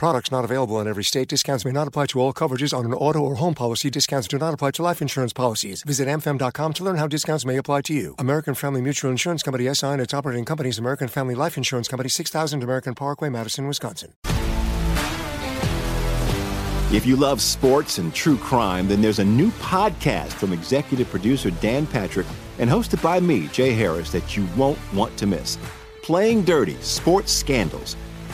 Products not available in every state. Discounts may not apply to all coverages on an auto or home policy. Discounts do not apply to life insurance policies. Visit amfam.com to learn how discounts may apply to you. American Family Mutual Insurance Company SI and its operating companies American Family Life Insurance Company 6000 American Parkway, Madison, Wisconsin. If you love sports and true crime, then there's a new podcast from executive producer Dan Patrick and hosted by me, Jay Harris, that you won't want to miss. Playing Dirty Sports Scandals.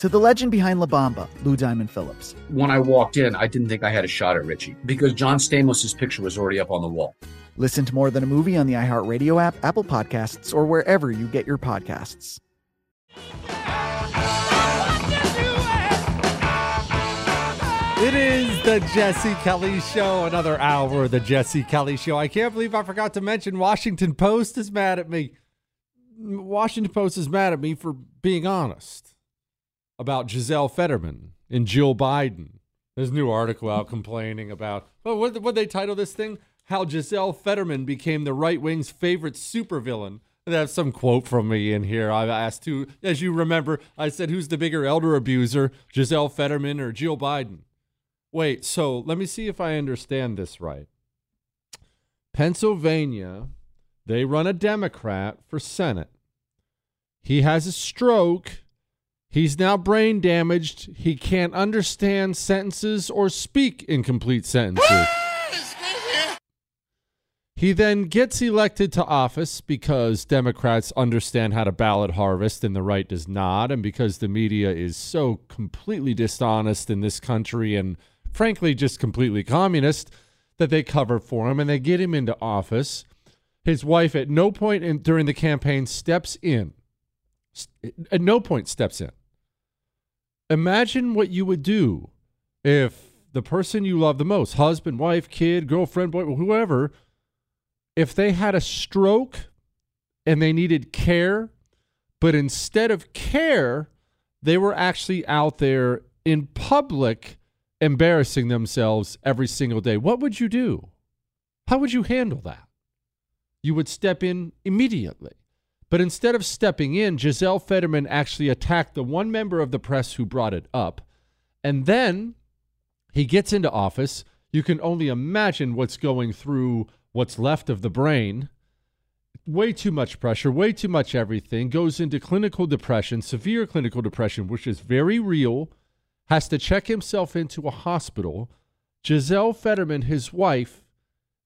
To the legend behind La Bamba, Lou Diamond Phillips. When I walked in, I didn't think I had a shot at Richie because John Stamos's picture was already up on the wall. Listen to More Than a Movie on the iHeartRadio app, Apple Podcasts, or wherever you get your podcasts. It is the Jesse Kelly Show, another hour of the Jesse Kelly Show. I can't believe I forgot to mention Washington Post is mad at me. Washington Post is mad at me for being honest about Gisele Fetterman and Jill Biden. There's a new article out complaining about, well, what what they title this thing? How Gisele Fetterman became the right wing's favorite supervillain. That's some quote from me in here. I've asked who, as you remember, I said, who's the bigger elder abuser, Gisele Fetterman or Jill Biden? Wait, so let me see if I understand this right. Pennsylvania, they run a Democrat for Senate. He has a stroke. He's now brain damaged. He can't understand sentences or speak incomplete sentences. He then gets elected to office because Democrats understand how to ballot harvest and the right does not, and because the media is so completely dishonest in this country and frankly just completely communist that they cover for him and they get him into office. His wife at no point in, during the campaign steps in. At no point steps in. Imagine what you would do if the person you love the most, husband, wife, kid, girlfriend, boy, whoever, if they had a stroke and they needed care, but instead of care, they were actually out there in public embarrassing themselves every single day. What would you do? How would you handle that? You would step in immediately. But instead of stepping in, Gisele Fetterman actually attacked the one member of the press who brought it up. And then he gets into office. You can only imagine what's going through what's left of the brain. Way too much pressure, way too much everything. Goes into clinical depression, severe clinical depression, which is very real. Has to check himself into a hospital. Gisele Fetterman, his wife,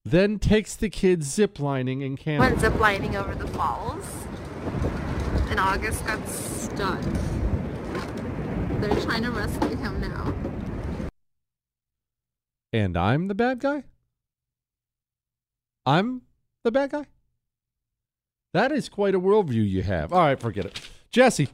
then takes the kids ziplining in Canada. Went ziplining over the falls, and August got stuck. They're trying to rescue him now. And I'm the bad guy? I'm the bad guy? That is quite a worldview you have. All right, forget it. Jesse,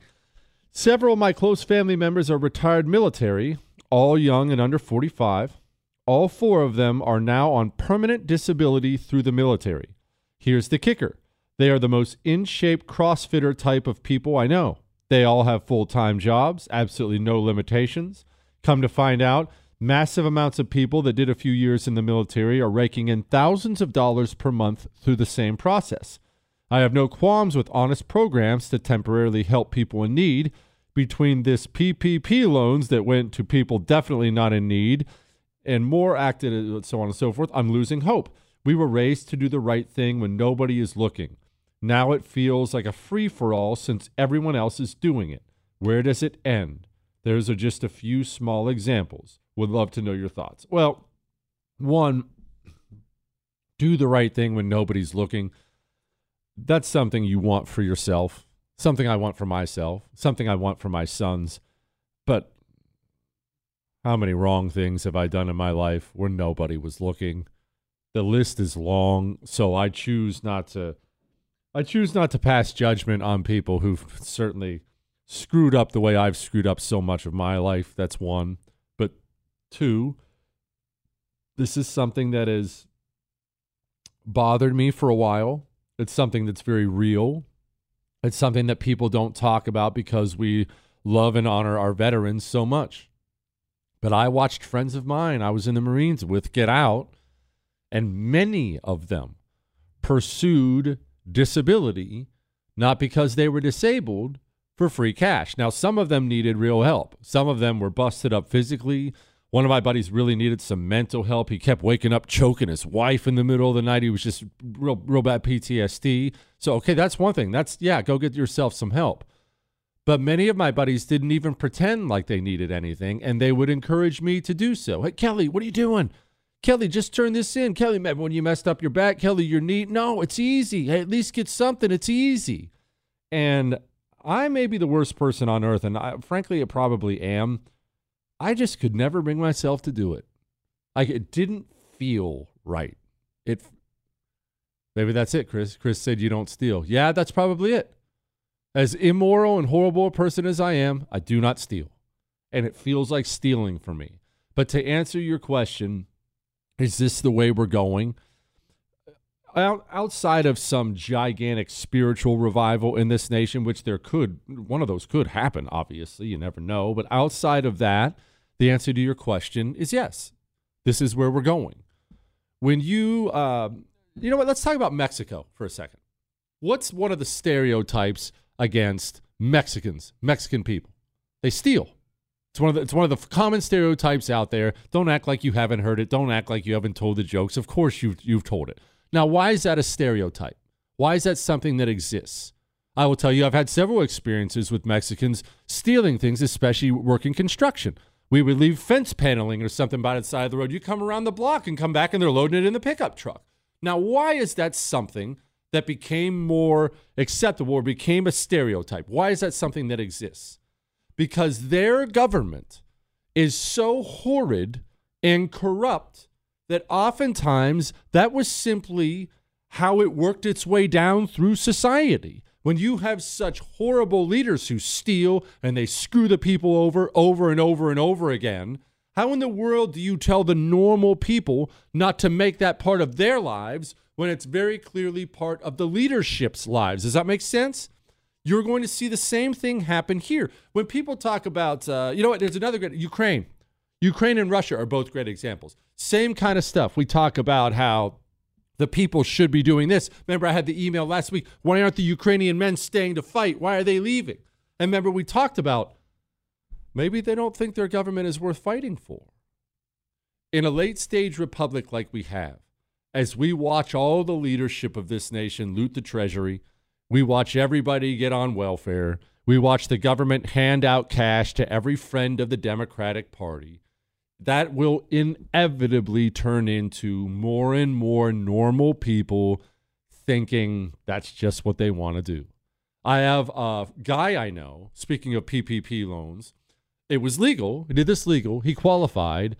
several of my close family members are retired military, all young and under 45. All four of them are now on permanent disability through the military. Here's the kicker they are the most in shape CrossFitter type of people I know. They all have full time jobs, absolutely no limitations. Come to find out, massive amounts of people that did a few years in the military are raking in thousands of dollars per month through the same process. I have no qualms with honest programs to temporarily help people in need. Between this PPP loans that went to people definitely not in need and more acted, so on and so forth, I'm losing hope. We were raised to do the right thing when nobody is looking. Now it feels like a free for all since everyone else is doing it. Where does it end? There's a, just a few small examples. Would love to know your thoughts. Well, one, do the right thing when nobody's looking. That's something you want for yourself, something I want for myself, something I want for my sons. But how many wrong things have I done in my life where nobody was looking? The list is long, so I choose not to I choose not to pass judgment on people who've certainly screwed up the way I've screwed up so much of my life. That's one. But two, this is something that has bothered me for a while. It's something that's very real. It's something that people don't talk about because we love and honor our veterans so much. But I watched friends of mine I was in the Marines with get out, and many of them pursued disability, not because they were disabled, for free cash. Now, some of them needed real help. Some of them were busted up physically. One of my buddies really needed some mental help. He kept waking up choking his wife in the middle of the night. He was just real, real bad PTSD. So, okay, that's one thing. That's, yeah, go get yourself some help. But many of my buddies didn't even pretend like they needed anything, and they would encourage me to do so. Hey, Kelly, what are you doing? Kelly, just turn this in. Kelly, when you messed up your back, Kelly, you're neat. No, it's easy. At least get something. It's easy. And I may be the worst person on earth, and I, frankly, it probably am. I just could never bring myself to do it. Like it didn't feel right. It maybe that's it, Chris. Chris said you don't steal. Yeah, that's probably it. As immoral and horrible a person as I am, I do not steal. And it feels like stealing for me. But to answer your question, is this the way we're going? Out, outside of some gigantic spiritual revival in this nation, which there could, one of those could happen, obviously, you never know. But outside of that, the answer to your question is yes. This is where we're going. When you, uh, you know what, let's talk about Mexico for a second. What's one of the stereotypes against Mexicans, Mexican people? They steal. It's one of the it's one of the common stereotypes out there. Don't act like you haven't heard it. Don't act like you haven't told the jokes. Of course you've you've told it. Now, why is that a stereotype? Why is that something that exists? I will tell you, I've had several experiences with Mexicans stealing things, especially working construction. We would leave fence paneling or something by the side of the road. You come around the block and come back and they're loading it in the pickup truck. Now, why is that something that became more acceptable or became a stereotype? Why is that something that exists? Because their government is so horrid and corrupt that oftentimes that was simply how it worked its way down through society. When you have such horrible leaders who steal and they screw the people over over and over and over again, how in the world do you tell the normal people not to make that part of their lives when it's very clearly part of the leadership's lives? Does that make sense? You're going to see the same thing happen here. When people talk about, uh, you know what, there's another great, Ukraine. Ukraine and Russia are both great examples. Same kind of stuff. We talk about how the people should be doing this. Remember, I had the email last week. Why aren't the Ukrainian men staying to fight? Why are they leaving? And remember, we talked about maybe they don't think their government is worth fighting for. In a late stage republic like we have, as we watch all the leadership of this nation loot the treasury, we watch everybody get on welfare. We watch the government hand out cash to every friend of the Democratic Party. That will inevitably turn into more and more normal people thinking that's just what they want to do. I have a guy I know, speaking of PPP loans, it was legal. He did this legal. He qualified,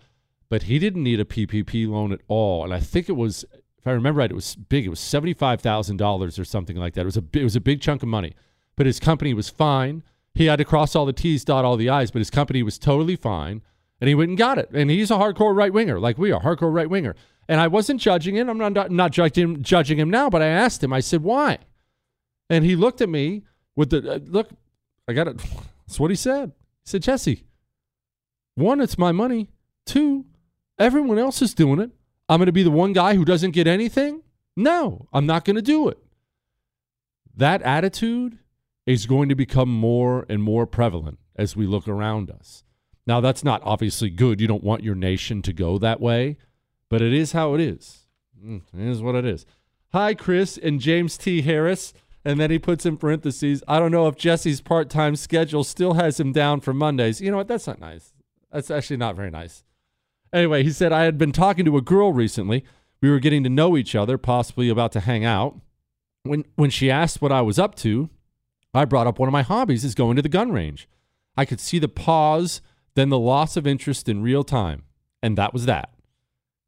but he didn't need a PPP loan at all. And I think it was if I remember right, it was big. It was seventy five thousand dollars or something like that. It was a it was a big chunk of money. But his company was fine. He had to cross all the T's, dot all the I's, but his company was totally fine, and he went and got it. And he's a hardcore right winger, like we are, hardcore right winger. And I wasn't judging him. I'm not not judging judging him now, but I asked him. I said, "Why?" And he looked at me with the uh, look. I got it. That's what he said. He said, Jesse, one, it's my money. Two, everyone else is doing it. I'm going to be the one guy who doesn't get anything? No, I'm not going to do it. That attitude is going to become more and more prevalent as we look around us. Now, that's not obviously good. You don't want your nation to go that way, but it is how it is. Mm, It is what it is. Hi, Chris and James T. Harris. And then he puts in parentheses, I don't know if Jesse's part time schedule still has him down for Mondays. You know what? That's not nice. That's actually not very nice. Anyway, he said, I had been talking to a girl recently. We were getting to know each other, possibly about to hang out. When, when she asked what I was up to, I brought up one of my hobbies is going to the gun range. I could see the pause, then the loss of interest in real time. And that was that.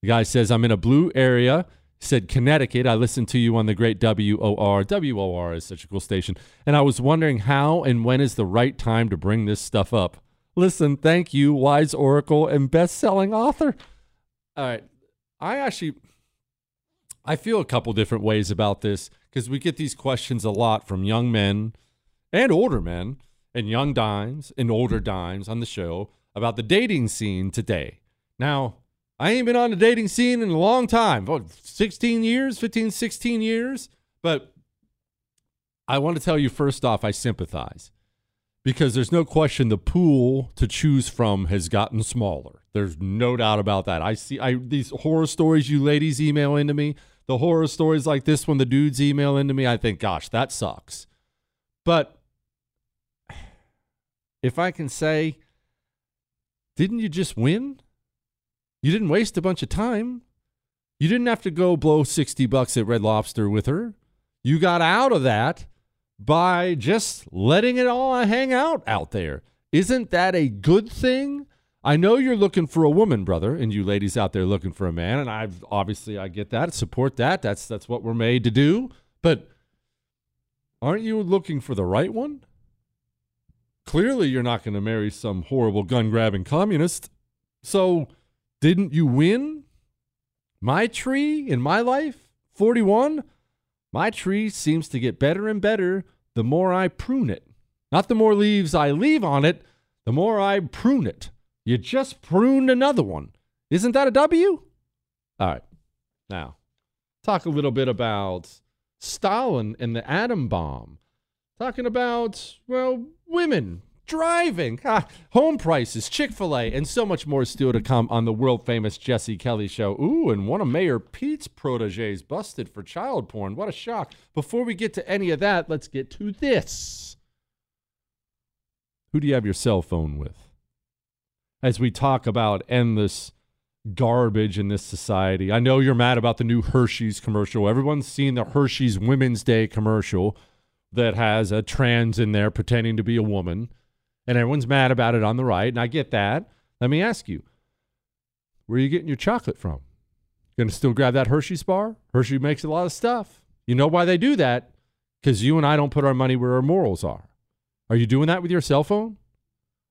The guy says, I'm in a blue area. Said, Connecticut. I listened to you on the great WOR. WOR is such a cool station. And I was wondering how and when is the right time to bring this stuff up. Listen, thank you, wise oracle and best selling author. All right. I actually I feel a couple different ways about this because we get these questions a lot from young men and older men and young dimes and older dimes on the show about the dating scene today. Now, I ain't been on the dating scene in a long time, what, 16 years, 15, 16 years, but I want to tell you first off, I sympathize because there's no question the pool to choose from has gotten smaller. There's no doubt about that. I see I these horror stories you ladies email into me, the horror stories like this one the dudes email into me, I think, gosh, that sucks. But if I can say, didn't you just win? You didn't waste a bunch of time. You didn't have to go blow 60 bucks at Red Lobster with her. You got out of that by just letting it all hang out out there. Isn't that a good thing? I know you're looking for a woman, brother, and you ladies out there looking for a man, and I've obviously I get that, support that. That's that's what we're made to do. But aren't you looking for the right one? Clearly, you're not going to marry some horrible gun grabbing communist. So, didn't you win? My tree in my life, 41, my tree seems to get better and better the more I prune it. Not the more leaves I leave on it, the more I prune it. You just pruned another one. Isn't that a W? All right. Now, talk a little bit about Stalin and the atom bomb. Talking about, well, women driving, ah, home prices, Chick fil A, and so much more still to come on the world famous Jesse Kelly show. Ooh, and one of Mayor Pete's proteges busted for child porn. What a shock. Before we get to any of that, let's get to this. Who do you have your cell phone with? As we talk about endless garbage in this society. I know you're mad about the new Hershey's commercial. Everyone's seen the Hershey's Women's Day commercial that has a trans in there pretending to be a woman, and everyone's mad about it on the right, and I get that. Let me ask you, where are you getting your chocolate from? Gonna still grab that Hershey's bar? Hershey makes a lot of stuff. You know why they do that? Because you and I don't put our money where our morals are. Are you doing that with your cell phone?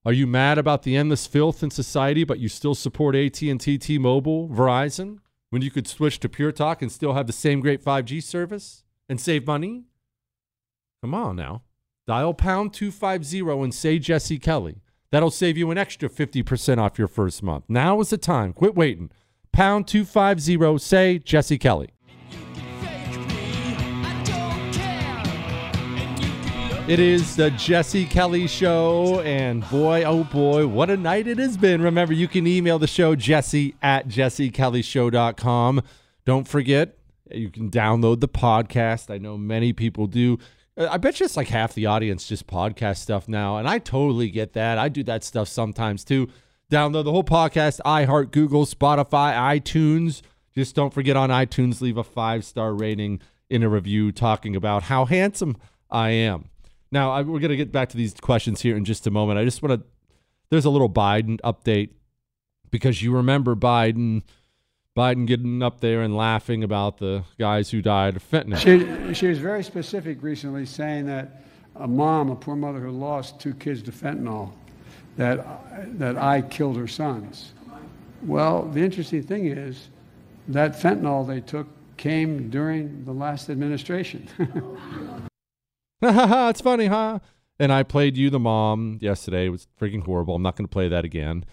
Are you mad about the endless filth in society, but you still support AT&T, T-Mobile, Verizon, when you could switch to Pure Talk and still have the same great 5G service and save money? Come on now. Dial pound 250 and say Jesse Kelly. That'll save you an extra 50% off your first month. Now is the time. Quit waiting. Pound 250, say Jesse Kelly. It is the Jesse Kelly Show, and boy, oh boy, what a night it has been. Remember, you can email the show, jesse at jessekellyshow.com. Don't forget, you can download the podcast. I know many people do. Uh, I bet you it's like half the audience just podcast stuff now, and I totally get that. I do that stuff sometimes too. Download the whole podcast, iHeart, Google, Spotify, iTunes. Just don't forget on iTunes, leave a five star rating in a review talking about how handsome I am. Now, I, we're going to get back to these questions here in just a moment. I just want to, there's a little Biden update because you remember Biden. Biden getting up there and laughing about the guys who died of fentanyl. She, she was very specific recently, saying that a mom, a poor mother who lost two kids to fentanyl, that, that I killed her sons. Well, the interesting thing is that fentanyl they took came during the last administration. it's funny, huh? And I played you the mom yesterday. It was freaking horrible. I'm not going to play that again.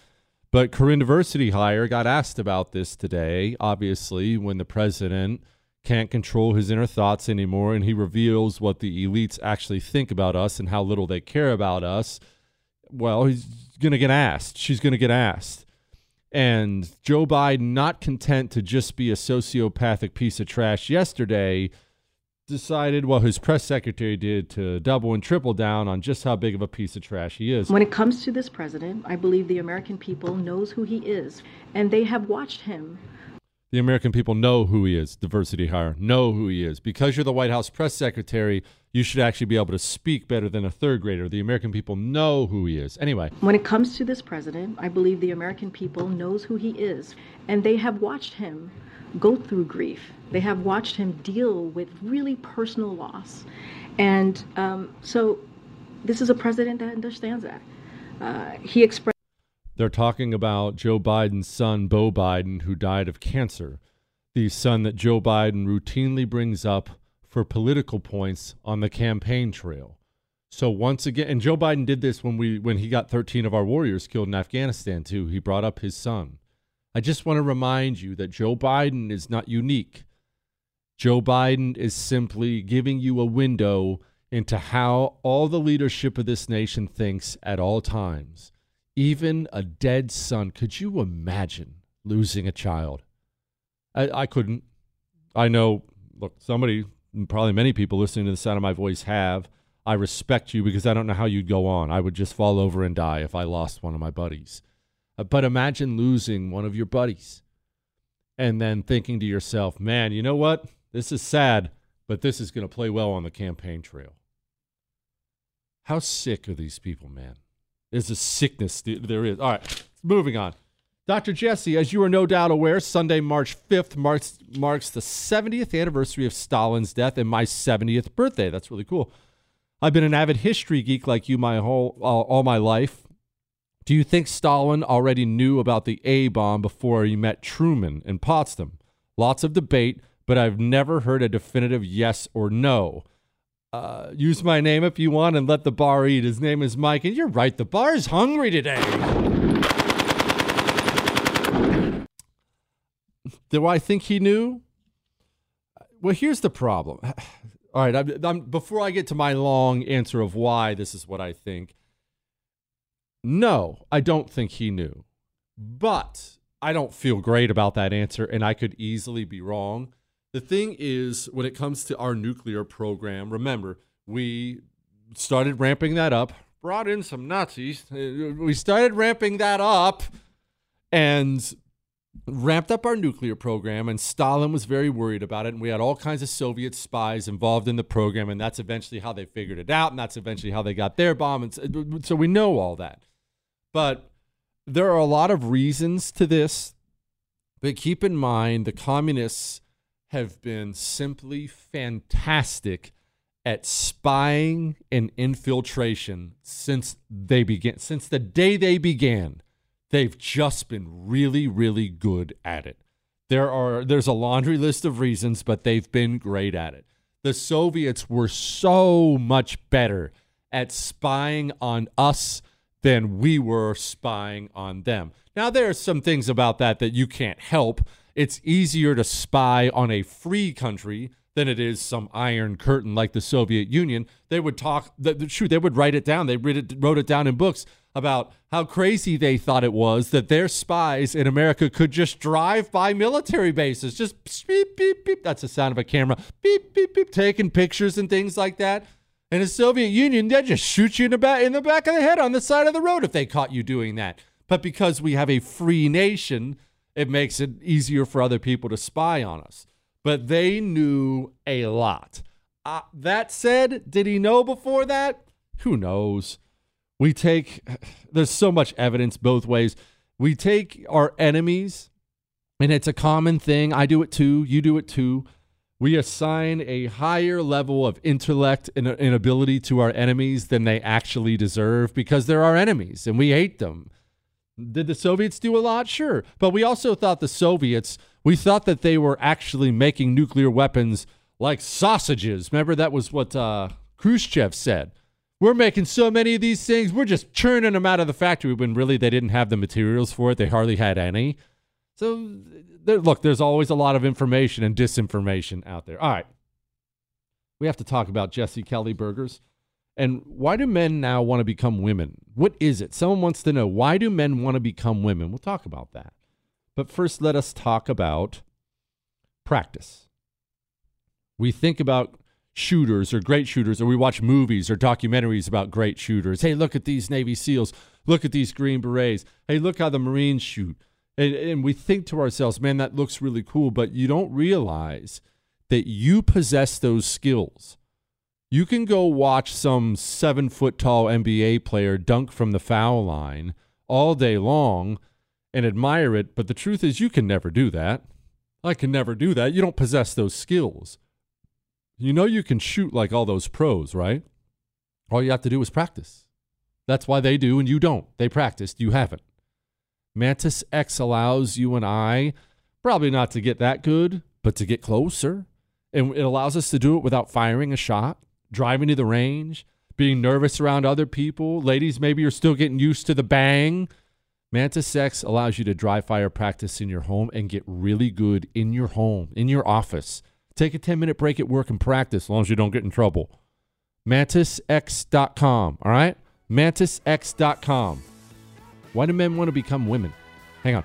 But Karine Diversity Hire got asked about this today, obviously, when the president can't control his inner thoughts anymore and he reveals what the elites actually think about us and how little they care about us. Well, he's going to get asked. She's going to get asked. And Joe Biden, not content to just be a sociopathic piece of trash yesterday, decided, well, his press secretary did, to double and triple down on just how big of a piece of trash he is. When it comes to this president, I believe the American people knows who he is, and they have watched him. The American people know who he is, diversity hire, know who he is. Because you're the White House press secretary, you should actually be able to speak better than a third grader. The American people know who he is. Anyway. When it comes to this president, I believe the American people knows who he is, and they have watched him go through grief. They have watched him deal with really personal loss. And um, so this is a president that understands that. Uh, he expressed. They're talking about Joe Biden's son, Beau Biden, who died of cancer. The son that Joe Biden routinely brings up for political points on the campaign trail. So once again, and Joe Biden did this when we when he got 13 of our warriors killed in Afghanistan too. He brought up his son. I just want to remind you that Joe Biden is not unique. Joe Biden is simply giving you a window into how all the leadership of this nation thinks at all times. Even a dead son. Could you imagine losing a child? I, I couldn't. I know, look, somebody, probably many people listening to the sound of my voice have. I respect you because I don't know how you'd go on. I would just fall over and die if I lost one of my buddies. Uh, but imagine losing one of your buddies and then thinking to yourself, man, you know what? This is sad, but this is going to play well on the campaign trail. How sick are these people, man? There's a sickness there is. All right, moving on. Dr. Jesse, as you are no doubt aware, Sunday, March 5th marks, marks the 70th anniversary of Stalin's death and my 70th birthday. That's really cool. I've been an avid history geek like you my whole all, all my life. Do you think Stalin already knew about the A bomb before he met Truman in Potsdam? Lots of debate, but I've never heard a definitive yes or no. Uh, use my name if you want and let the bar eat. His name is Mike, and you're right, the bar is hungry today. Do I think he knew? Well, here's the problem. All right, I'm, I'm, before I get to my long answer of why this is what I think, no, I don't think he knew. But I don't feel great about that answer, and I could easily be wrong. The thing is, when it comes to our nuclear program, remember, we started ramping that up, brought in some Nazis. Uh, we started ramping that up and ramped up our nuclear program, and Stalin was very worried about it. And we had all kinds of Soviet spies involved in the program, and that's eventually how they figured it out, and that's eventually how they got their bomb. And so we know all that. But there are a lot of reasons to this. But keep in mind, the communists have been simply fantastic at spying and infiltration since they began since the day they began they've just been really really good at it there are there's a laundry list of reasons but they've been great at it the soviets were so much better at spying on us than we were spying on them. Now, there are some things about that that you can't help. It's easier to spy on a free country than it is some iron curtain like the Soviet Union. They would talk, the, truth, they would write it down. They it, wrote it down in books about how crazy they thought it was that their spies in America could just drive by military bases, just beep, beep, beep. That's the sound of a camera, beep, beep, beep, taking pictures and things like that. In the Soviet Union, they'd just shoot you in the back in the back of the head on the side of the road if they caught you doing that. But because we have a free nation, it makes it easier for other people to spy on us. But they knew a lot. Uh, that said, did he know before that? Who knows? We take, there's so much evidence both ways. We take our enemies, and it's a common thing. I do it too. You do it too we assign a higher level of intellect and, and, ability to our enemies than they actually deserve because they're our enemies and we hate them. Did the Soviets do a lot? Sure. But we also thought the Soviets, we thought that they were actually making nuclear weapons like sausages. Remember, that was what uh, Khrushchev said. we're making so many of these things. We're just churning them out of the factory when really they didn't have the materials for it. They hardly had any. So, there, look, there's always a lot of information and disinformation out there. All right. We have to talk about Jesse Kelly burgers. And why do men now want to become women? What is it? Someone wants to know why do men want to become women? We'll talk about that. But first, let us talk about practice. We think about shooters or great shooters, or we watch movies or documentaries about great shooters. Hey, look at these Navy SEALs. Look at these Green Berets. Hey, look how the Marines shoot. And, and we think to ourselves, man, that looks really cool. But you don't realize that you possess those skills. You can go watch some seven foot tall NBA player dunk from the foul line all day long and admire it. But the truth is, you can never do that. I can never do that. You don't possess those skills. You know you can shoot like all those pros, right? All you have to do is practice. That's why they do and you don't. They practiced, you haven't. Mantis X allows you and I probably not to get that good, but to get closer. And it allows us to do it without firing a shot, driving to the range, being nervous around other people. Ladies, maybe you're still getting used to the bang. Mantis X allows you to dry fire practice in your home and get really good in your home, in your office. Take a 10 minute break at work and practice as long as you don't get in trouble. MantisX.com, all right? MantisX.com. Why do men want to become women? Hang on.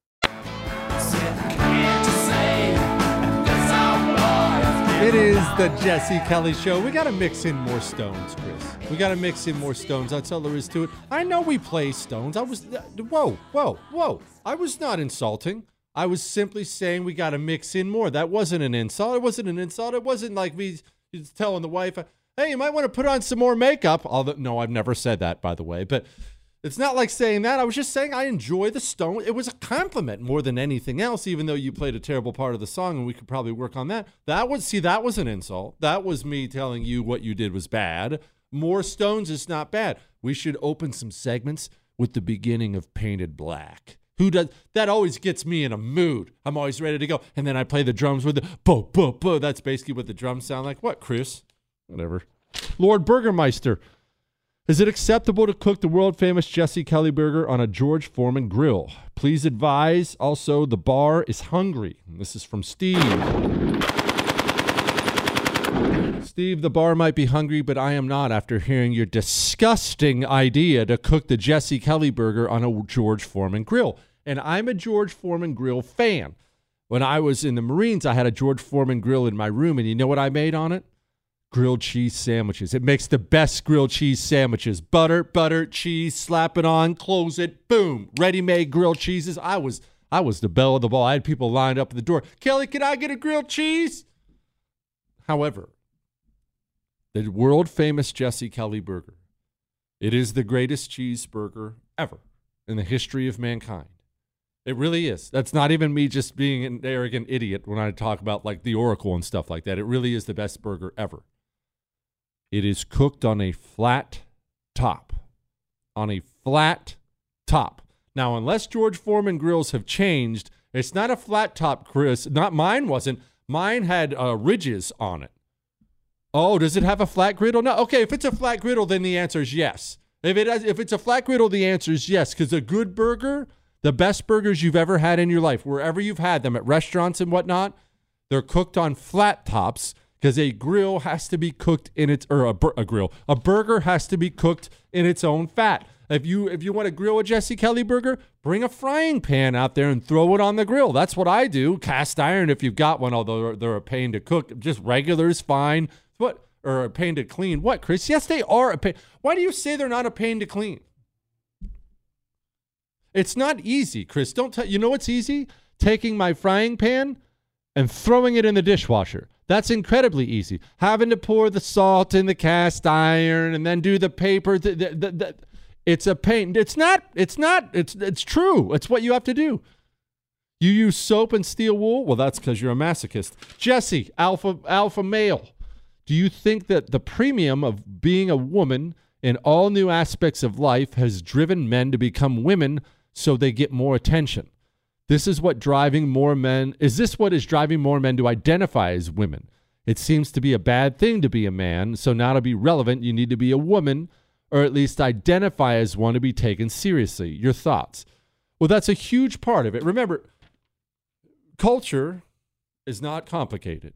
It is the Jesse Kelly Show. We got to mix in more stones, Chris. We got to mix in more stones. That's all there is to it. I know we play stones. I was, uh, whoa, whoa, whoa. I was not insulting. I was simply saying we got to mix in more. That wasn't an insult. It wasn't an insult. It wasn't like me telling the wife, hey, you might want to put on some more makeup. Although, no, I've never said that, by the way. But it's not like saying that. I was just saying I enjoy the stone. It was a compliment more than anything else, even though you played a terrible part of the song and we could probably work on that. That was, see, that was an insult. That was me telling you what you did was bad. More stones is not bad. We should open some segments with the beginning of Paint It Black. Who does that? Always gets me in a mood. I'm always ready to go, and then I play the drums with the bo bo bo. That's basically what the drums sound like. What, Chris? Whatever. Lord Burgermeister, is it acceptable to cook the world famous Jesse Kelly burger on a George Foreman grill? Please advise. Also, the bar is hungry. This is from Steve. Steve, the bar might be hungry, but I am not after hearing your disgusting idea to cook the Jesse Kelly burger on a George Foreman grill. And I'm a George Foreman grill fan. When I was in the Marines, I had a George Foreman grill in my room, and you know what I made on it? Grilled cheese sandwiches. It makes the best grilled cheese sandwiches. Butter, butter, cheese, slap it on, close it, boom. Ready-made grilled cheeses. I was I was the belle of the ball. I had people lined up at the door. Kelly, can I get a grilled cheese? However, the world famous Jesse Kelly burger. It is the greatest cheeseburger ever in the history of mankind. It really is. That's not even me just being an arrogant idiot when I talk about like the Oracle and stuff like that. It really is the best burger ever. It is cooked on a flat top. On a flat top. Now, unless George Foreman grills have changed, it's not a flat top, Chris. Not mine wasn't. Mine had uh, ridges on it. Oh, does it have a flat griddle? No. Okay, if it's a flat griddle, then the answer is yes. If it has, if it's a flat griddle, the answer is yes. Because a good burger, the best burgers you've ever had in your life, wherever you've had them at restaurants and whatnot, they're cooked on flat tops because a grill has to be cooked in its or a, a grill, a burger has to be cooked in its own fat. If you if you want to grill a Jesse Kelly burger, bring a frying pan out there and throw it on the grill. That's what I do. Cast iron if you've got one, although they're a pain to cook. Just regular is fine. What or a pain to clean? What, Chris? Yes, they are a pain. Why do you say they're not a pain to clean? It's not easy, Chris. Don't tell you know what's easy? Taking my frying pan and throwing it in the dishwasher. That's incredibly easy. Having to pour the salt in the cast iron and then do the paper. The, the, the, it's a pain. It's not. It's not. It's it's true. It's what you have to do. You use soap and steel wool. Well, that's because you're a masochist. Jesse, alpha alpha male. Do you think that the premium of being a woman in all new aspects of life has driven men to become women so they get more attention? This is what driving more men is this what is driving more men to identify as women? It seems to be a bad thing to be a man, so now to be relevant, you need to be a woman or at least identify as one to be taken seriously. Your thoughts? Well, that's a huge part of it. Remember, culture is not complicated.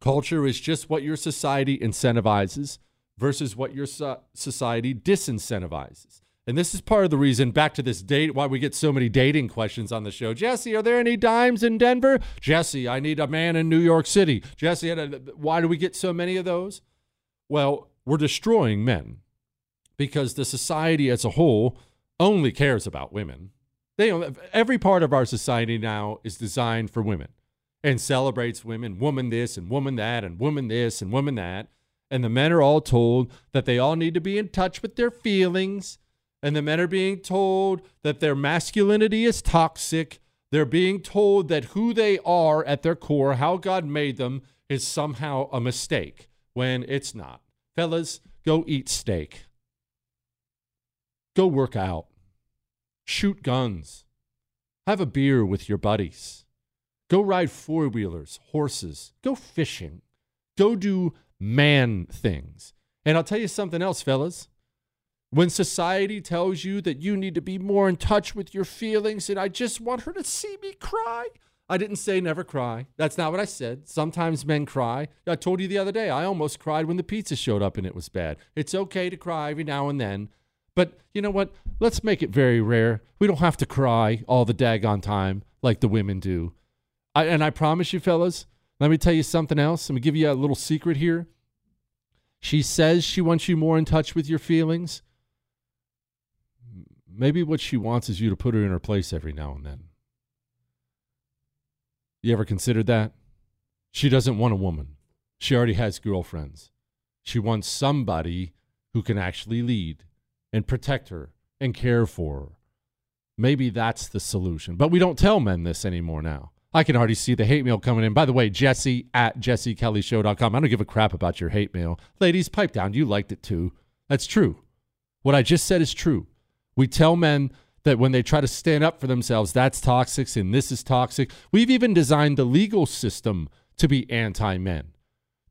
Culture is just what your society incentivizes versus what your so- society disincentivizes. And this is part of the reason, back to this date, why we get so many dating questions on the show. Jesse, are there any dimes in Denver? Jesse, I need a man in New York City. Jesse, why do we get so many of those? Well, we're destroying men because the society as a whole only cares about women. They, every part of our society now is designed for women and celebrates women, woman this and woman that, and woman this and woman that. And the men are all told that they all need to be in touch with their feelings. And the men are being told that their masculinity is toxic. They're being told that who they are at their core, how God made them, is somehow a mistake when it's not. Fellas, go eat steak. Go work out. Shoot guns. Have a beer with your buddies Go ride four wheelers, horses, go fishing, go do man things. And I'll tell you something else, fellas. When society tells you that you need to be more in touch with your feelings, and I just want her to see me cry, I didn't say never cry. That's not what I said. Sometimes men cry. I told you the other day, I almost cried when the pizza showed up and it was bad. It's okay to cry every now and then. But you know what? Let's make it very rare. We don't have to cry all the daggone time like the women do. I, and I promise you, fellas, let me tell you something else. Let me give you a little secret here. She says she wants you more in touch with your feelings. Maybe what she wants is you to put her in her place every now and then. You ever considered that? She doesn't want a woman. She already has girlfriends. She wants somebody who can actually lead and protect her and care for her. Maybe that's the solution. But we don't tell men this anymore now. I can already see the hate mail coming in. By the way, Jesse at jessekellyshow.com. I don't give a crap about your hate mail. Ladies, pipe down. You liked it too. That's true. What I just said is true. We tell men that when they try to stand up for themselves, that's toxic and this is toxic. We've even designed the legal system to be anti men.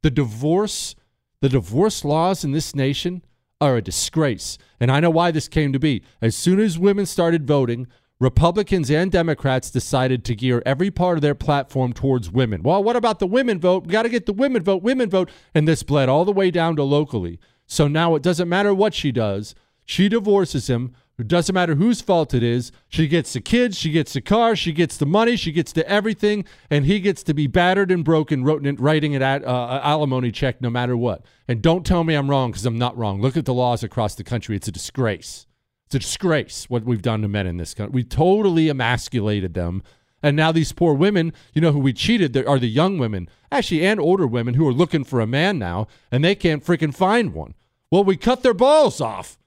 The divorce, the divorce laws in this nation are a disgrace. And I know why this came to be. As soon as women started voting, Republicans and Democrats decided to gear every part of their platform towards women. Well, what about the women vote? We got to get the women vote, women vote. And this bled all the way down to locally. So now it doesn't matter what she does. She divorces him. It doesn't matter whose fault it is. She gets the kids, she gets the car, she gets the money, she gets the everything, and he gets to be battered and broken, writing an uh, alimony check no matter what. And don't tell me I'm wrong because I'm not wrong. Look at the laws across the country. It's a disgrace. It's a disgrace what we've done to men in this country. We totally emasculated them. And now these poor women, you know, who we cheated are the young women, actually, and older women who are looking for a man now, and they can't freaking find one. Well, we cut their balls off,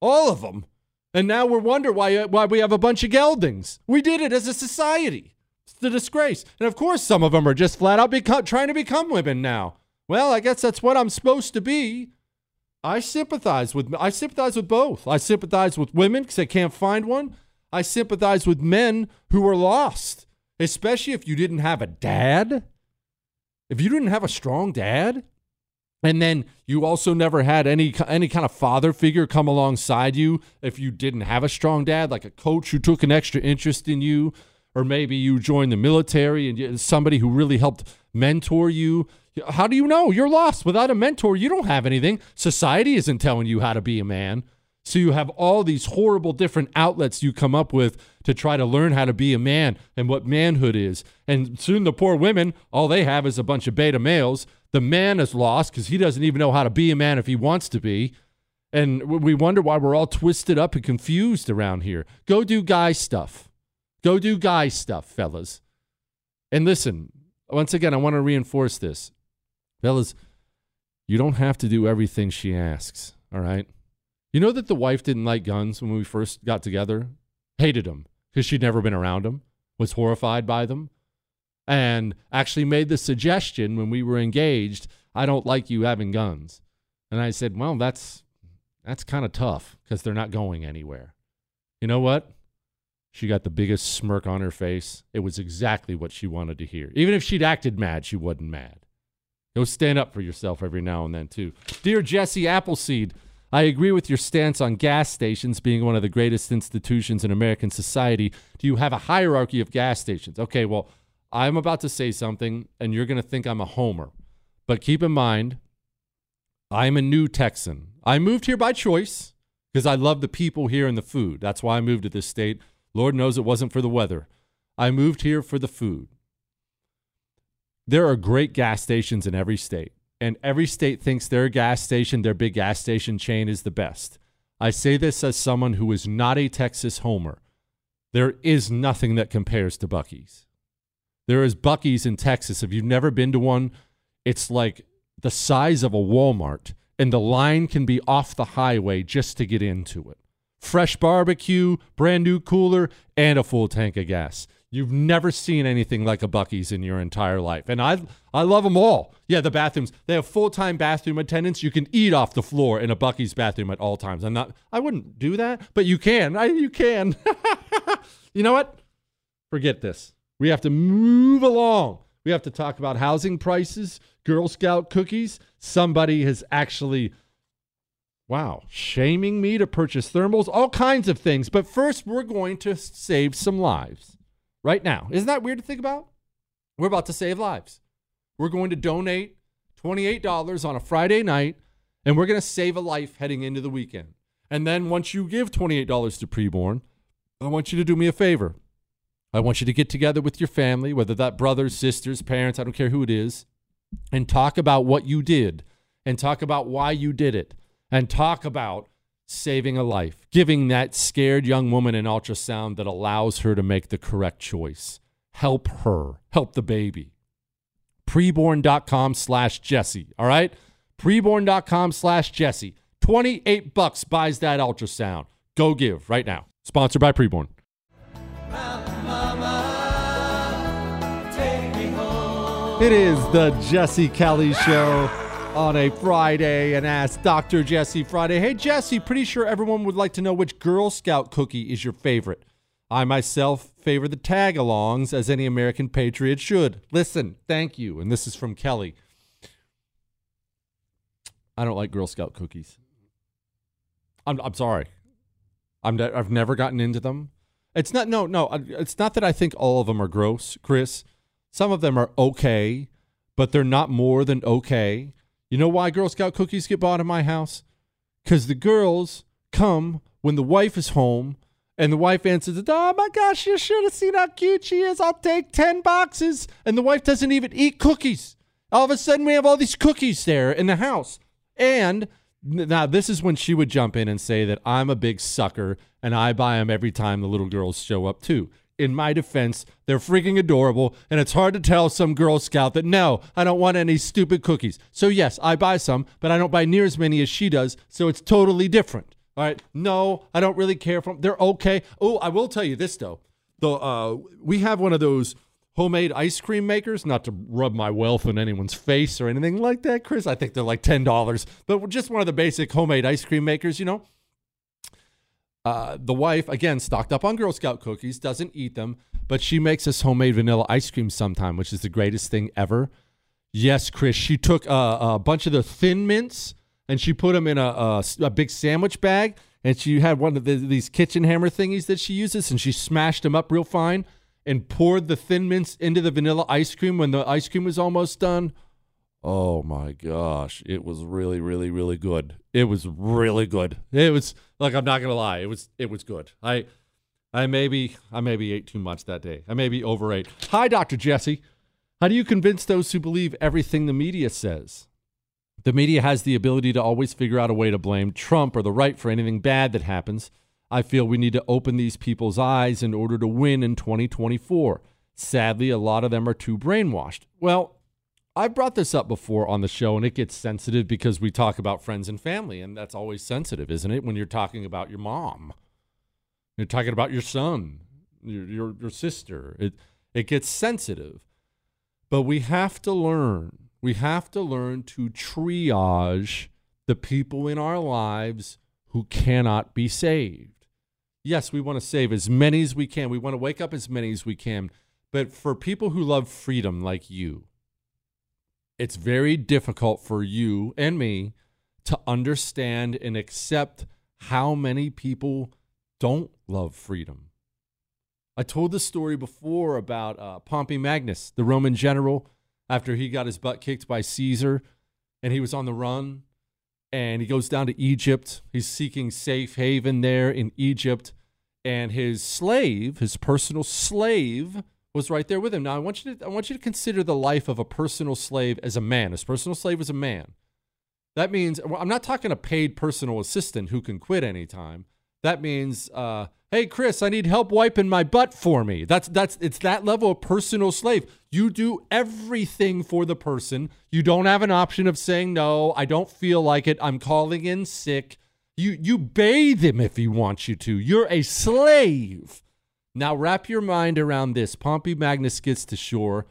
all of them and now we're wonder why uh, why we have a bunch of geldings. We did it as a society. It's a disgrace. And of course, some of them are just flat out trying to become women now. Well, I guess that's what I'm supposed to be. I sympathize with I sympathize with both. I sympathize with women because they can't find one. I sympathize with men who are lost, especially if you didn't have a dad. If you didn't have a strong dad, and then you also never had any any kind of father figure come alongside you if you didn't have a strong dad, like a coach who took an extra interest in you, or maybe you joined the military and somebody who really helped mentor you. How do you know you're lost without a mentor? You don't have anything. Society isn't telling you how to be a man. So you have all these horrible different outlets you come up with to try to learn how to be a man and what manhood is. And soon the poor women, all they have is a bunch of beta males the man is lost because he doesn't even know how to be a man if he wants to be. And we wonder why we're all twisted up and confused around here. Go do guy stuff. Go do guy stuff, fellas. And listen, once again, I want to reinforce this. Fellas, you don't have to do everything she asks, all right? You know that the wife didn't like guns when we first got together? Hated them because she'd never been around them, was horrified by them and actually made the suggestion when we were engaged, I don't like you having guns. And I said, well, that's that's kind of tough because they're not going anywhere. You know what? She got the biggest smirk on her face. It was exactly what she wanted to hear. Even if she'd acted mad, she wasn't mad. Go stand up for yourself every now and then, too. Dear Jesse Appleseed, I agree with your stance on gas stations being one of the greatest institutions in American society. Do you have a hierarchy of gas stations? Okay, well, I'm about to say something, and you're going to think I'm a homer. But keep in mind, I'm a new Texan. I moved here by choice because I love the people here and the food. That's why I moved to this state. Lord knows it wasn't for the weather. I moved here for the food. There are great gas stations in every state, and every state thinks their gas station, their big gas station chain, is the best. I say this as someone who is not a Texas homer. There is nothing that compares to Buc-ee's. There is Buc-ee's in Texas. If you've never been to one, it's like the size of a Walmart, and the line can be off the highway just to get into it. Fresh barbecue, brand new cooler, and a full tank of gas. You've never seen anything like a Buc-ee's in your entire life. And I I love them all. Yeah, the bathrooms. They have full-time bathroom attendants. You can eat off the floor in a Buc-ee's bathroom at all times. I'm not I wouldn't do that, but you can. I you can. you know what? Forget this. We have to move along. We have to talk about housing prices, Girl Scout cookies. Somebody has actually, wow, shaming me to purchase thermals, all kinds of things. But first, we're going to save some lives right now. Isn't that weird to think about? We're about to save lives. We're going to donate $28 on a Friday night, and we're going to save a life heading into the weekend. And then once you give $28 to preborn, I want you to do me a favor. I want you to get together with your family, whether that brothers, sisters, parents, I don't care who it is, and talk about what you did and talk about why you did it and talk about saving a life, giving that scared young woman an ultrasound that allows her to make the correct choice. Help her, help the baby. Preborn.com slash Jesse. All right? Preborn.com slash Jesse. 28 bucks buys that ultrasound. Go give right now. Sponsored by Preborn. It is the Jesse Kelly Show on a Friday and Ask Dr. Jesse Friday. Hey, Jesse, pretty sure everyone would like to know which Girl Scout cookie is your favorite. I myself favor the tag alongs as any American patriot should. Listen, thank you. And this is from Kelly. I don't like Girl Scout cookies. I'm, I'm sorry. I'm I've never gotten into them. It's not no no. It's not that I think all of them are gross, Chris. Some of them are okay, but they're not more than okay. You know why Girl Scout cookies get bought in my house? Because the girls come when the wife is home, and the wife answers, "Oh my gosh, you should have seen how cute she is. I'll take ten boxes." And the wife doesn't even eat cookies. All of a sudden, we have all these cookies there in the house, and now this is when she would jump in and say that I'm a big sucker and I buy them every time the little girls show up too. In my defense, they're freaking adorable, and it's hard to tell some Girl Scout that no, I don't want any stupid cookies. So yes, I buy some, but I don't buy near as many as she does, so it's totally different. All right. No, I don't really care for them. They're okay. Oh, I will tell you this though. The uh, we have one of those homemade ice cream makers. Not to rub my wealth in anyone's face or anything like that, Chris. I think they're like ten dollars, but just one of the basic homemade ice cream makers. You know. Uh, the wife again stocked up on Girl Scout cookies, doesn't eat them, but she makes us homemade vanilla ice cream sometime, which is the greatest thing ever. Yes, Chris. She took a, a bunch of the thin mints and she put them in a, a, a big sandwich bag. And she had one of the, these kitchen hammer thingies that she uses, and she smashed them up real fine and poured the thin mints into the vanilla ice cream when the ice cream was almost done. Oh my gosh, it was really, really, really good. It was really good. It was like I'm not gonna lie, it was it was good. I I maybe I maybe ate too much that day. I maybe overate. Hi, Dr. Jesse. How do you convince those who believe everything the media says? The media has the ability to always figure out a way to blame Trump or the right for anything bad that happens. I feel we need to open these people's eyes in order to win in 2024. Sadly, a lot of them are too brainwashed. Well, I've brought this up before on the show, and it gets sensitive because we talk about friends and family, and that's always sensitive, isn't it? When you're talking about your mom, you're talking about your son, your your, your sister. It it gets sensitive, but we have to learn. We have to learn to triage the people in our lives who cannot be saved. Yes, we want to save as many as we can. We want to wake up as many as we can. But for people who love freedom like you, it's very difficult for you and me to understand and accept how many people don't love freedom. I told the story before about uh, Pompey Magnus, the Roman general, after he got his butt kicked by Caesar and he was on the run and he goes down to Egypt. He's seeking safe haven there in Egypt. And his slave, his personal slave, was right there with him. Now I want you to I want you to consider the life of a personal slave as a man. His personal slave was a man. That means I'm not talking a paid personal assistant who can quit anytime. That means, uh, hey Chris, I need help wiping my butt for me. That's that's it's that level of personal slave. You do everything for the person. You don't have an option of saying no. I don't feel like it. I'm calling in sick. You you bathe him if he wants you to. You're a slave. Now wrap your mind around this. Pompey Magnus gets to shore,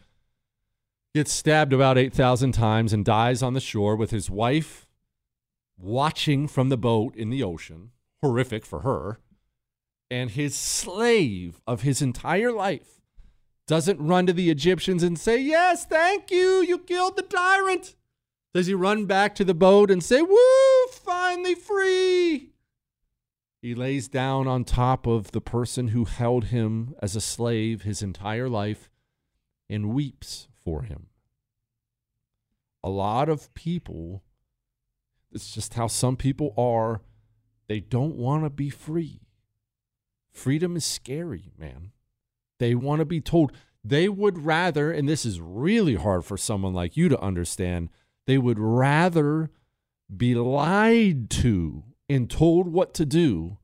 gets stabbed about 8,000 times, and dies on the shore with his wife watching from the boat in the ocean. Horrific for her. And his slave of his entire life Doesn't run to the Egyptians and say, Yes, thank you, you killed the tyrant. Does he run back to the boat and say, Woo, finally free? He lays down on top of the person who held him as a slave his entire life and weeps for him. A lot of people, it's just how some people are, they don't want to be free. Freedom is scary, man. They want to be told. They would rather, and this is really hard for someone like you to understand, they would rather be lied to and told what to do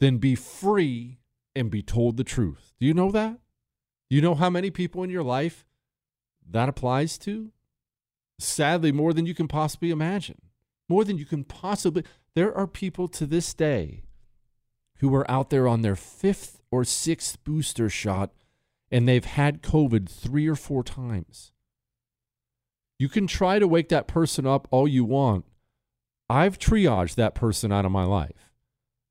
than be free and be told the truth. Do you know that? You know how many people in your life that applies to? Sadly, more than you can possibly imagine. More than you can possibly. There are people to this day who are out there on their fifth or sixth booster shot and they've had COVID three or four times. You can try to wake that person up all you want. I've triaged that person out of my life.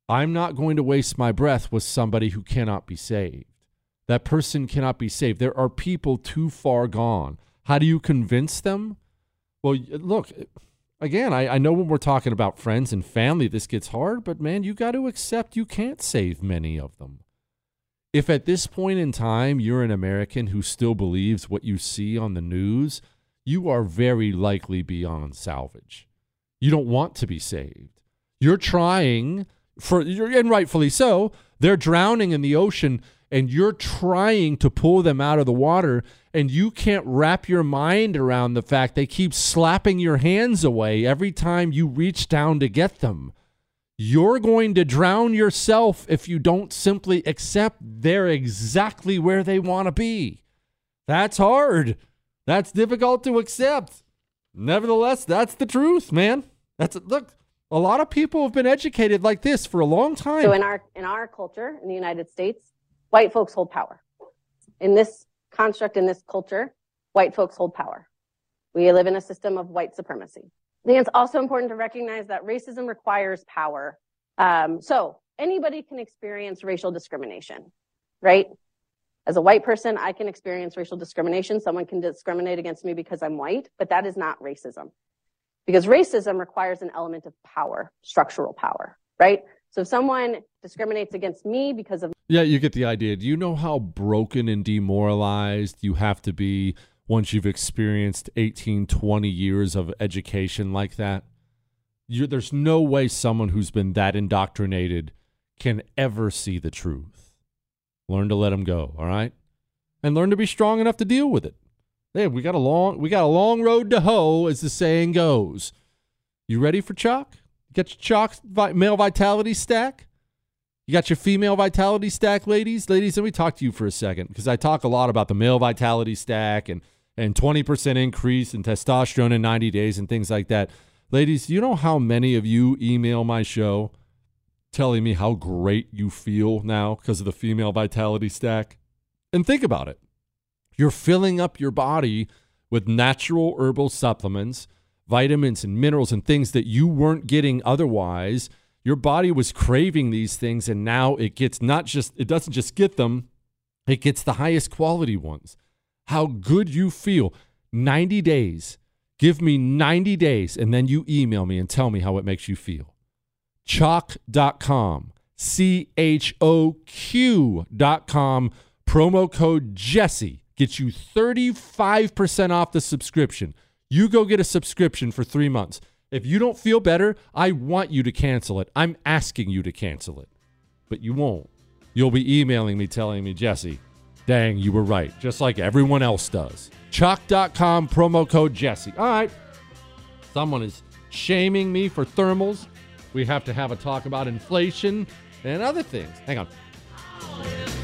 I'm not going to waste my breath with somebody who cannot be saved. That person cannot be saved. There are people too far gone. How do you convince them? Well, look, again, I, I know when we're talking about friends and family, this gets hard, but man, you got to accept you can't save many of them. If at this point in time you're an American who still believes what you see on the news, you are very likely beyond salvage. You don't want to be saved. You're trying for you're and rightfully so. They're drowning in the ocean and you're trying to pull them out of the water and you can't wrap your mind around the fact they keep slapping your hands away every time you reach down to get them. You're going to drown yourself if you don't simply accept they're exactly where they want to be. That's hard. That's difficult to accept. Nevertheless, that's the truth, man. That's look, a lot of people have been educated like this for a long time. So in our in our culture in the United States, white folks hold power. In this construct in this culture, white folks hold power. We live in a system of white supremacy. I think it's also important to recognize that racism requires power. Um, so anybody can experience racial discrimination, right? As a white person, I can experience racial discrimination. Someone can discriminate against me because I'm white, but that is not racism. Because racism requires an element of power, structural power, right? So if someone discriminates against me because of Yeah, you get the idea. Do you know how broken and demoralized you have to be once you've experienced 18, 20 years of education like that? you there's no way someone who's been that indoctrinated can ever see the truth. Learn to let them go, all right? And learn to be strong enough to deal with it. Hey, we got a long we got a long road to hoe, as the saying goes. You ready for Choq? You got your Choq vi- male vitality stack? You got your female vitality stack, ladies? Ladies, let me talk to you for a second because I talk a lot about the male vitality stack and and 20% increase in testosterone in 90 days and things like that. Ladies, you know how many of you email my show telling me how great you feel now because of the female vitality stack? And think about it. You're filling up your body with natural herbal supplements, vitamins and minerals and things that you weren't getting otherwise. Your body was craving these things and now it gets not just it doesn't just get them, it gets the highest quality ones. How good you feel. 90 days. Give me 90 days and then you email me and tell me how it makes you feel. Choq.com, C H O Q.com, promo code Jesse gets you 35% off the subscription. You go get a subscription for three months. If you don't feel better, I want you to cancel it. I'm asking you to cancel it, but you won't. You'll be emailing me telling me, Jesse, dang, you were right, just like everyone else does. Choq.com, promo code Jesse. All right. Someone is shaming me for thermals. We have to have a talk about inflation and other things. Hang on.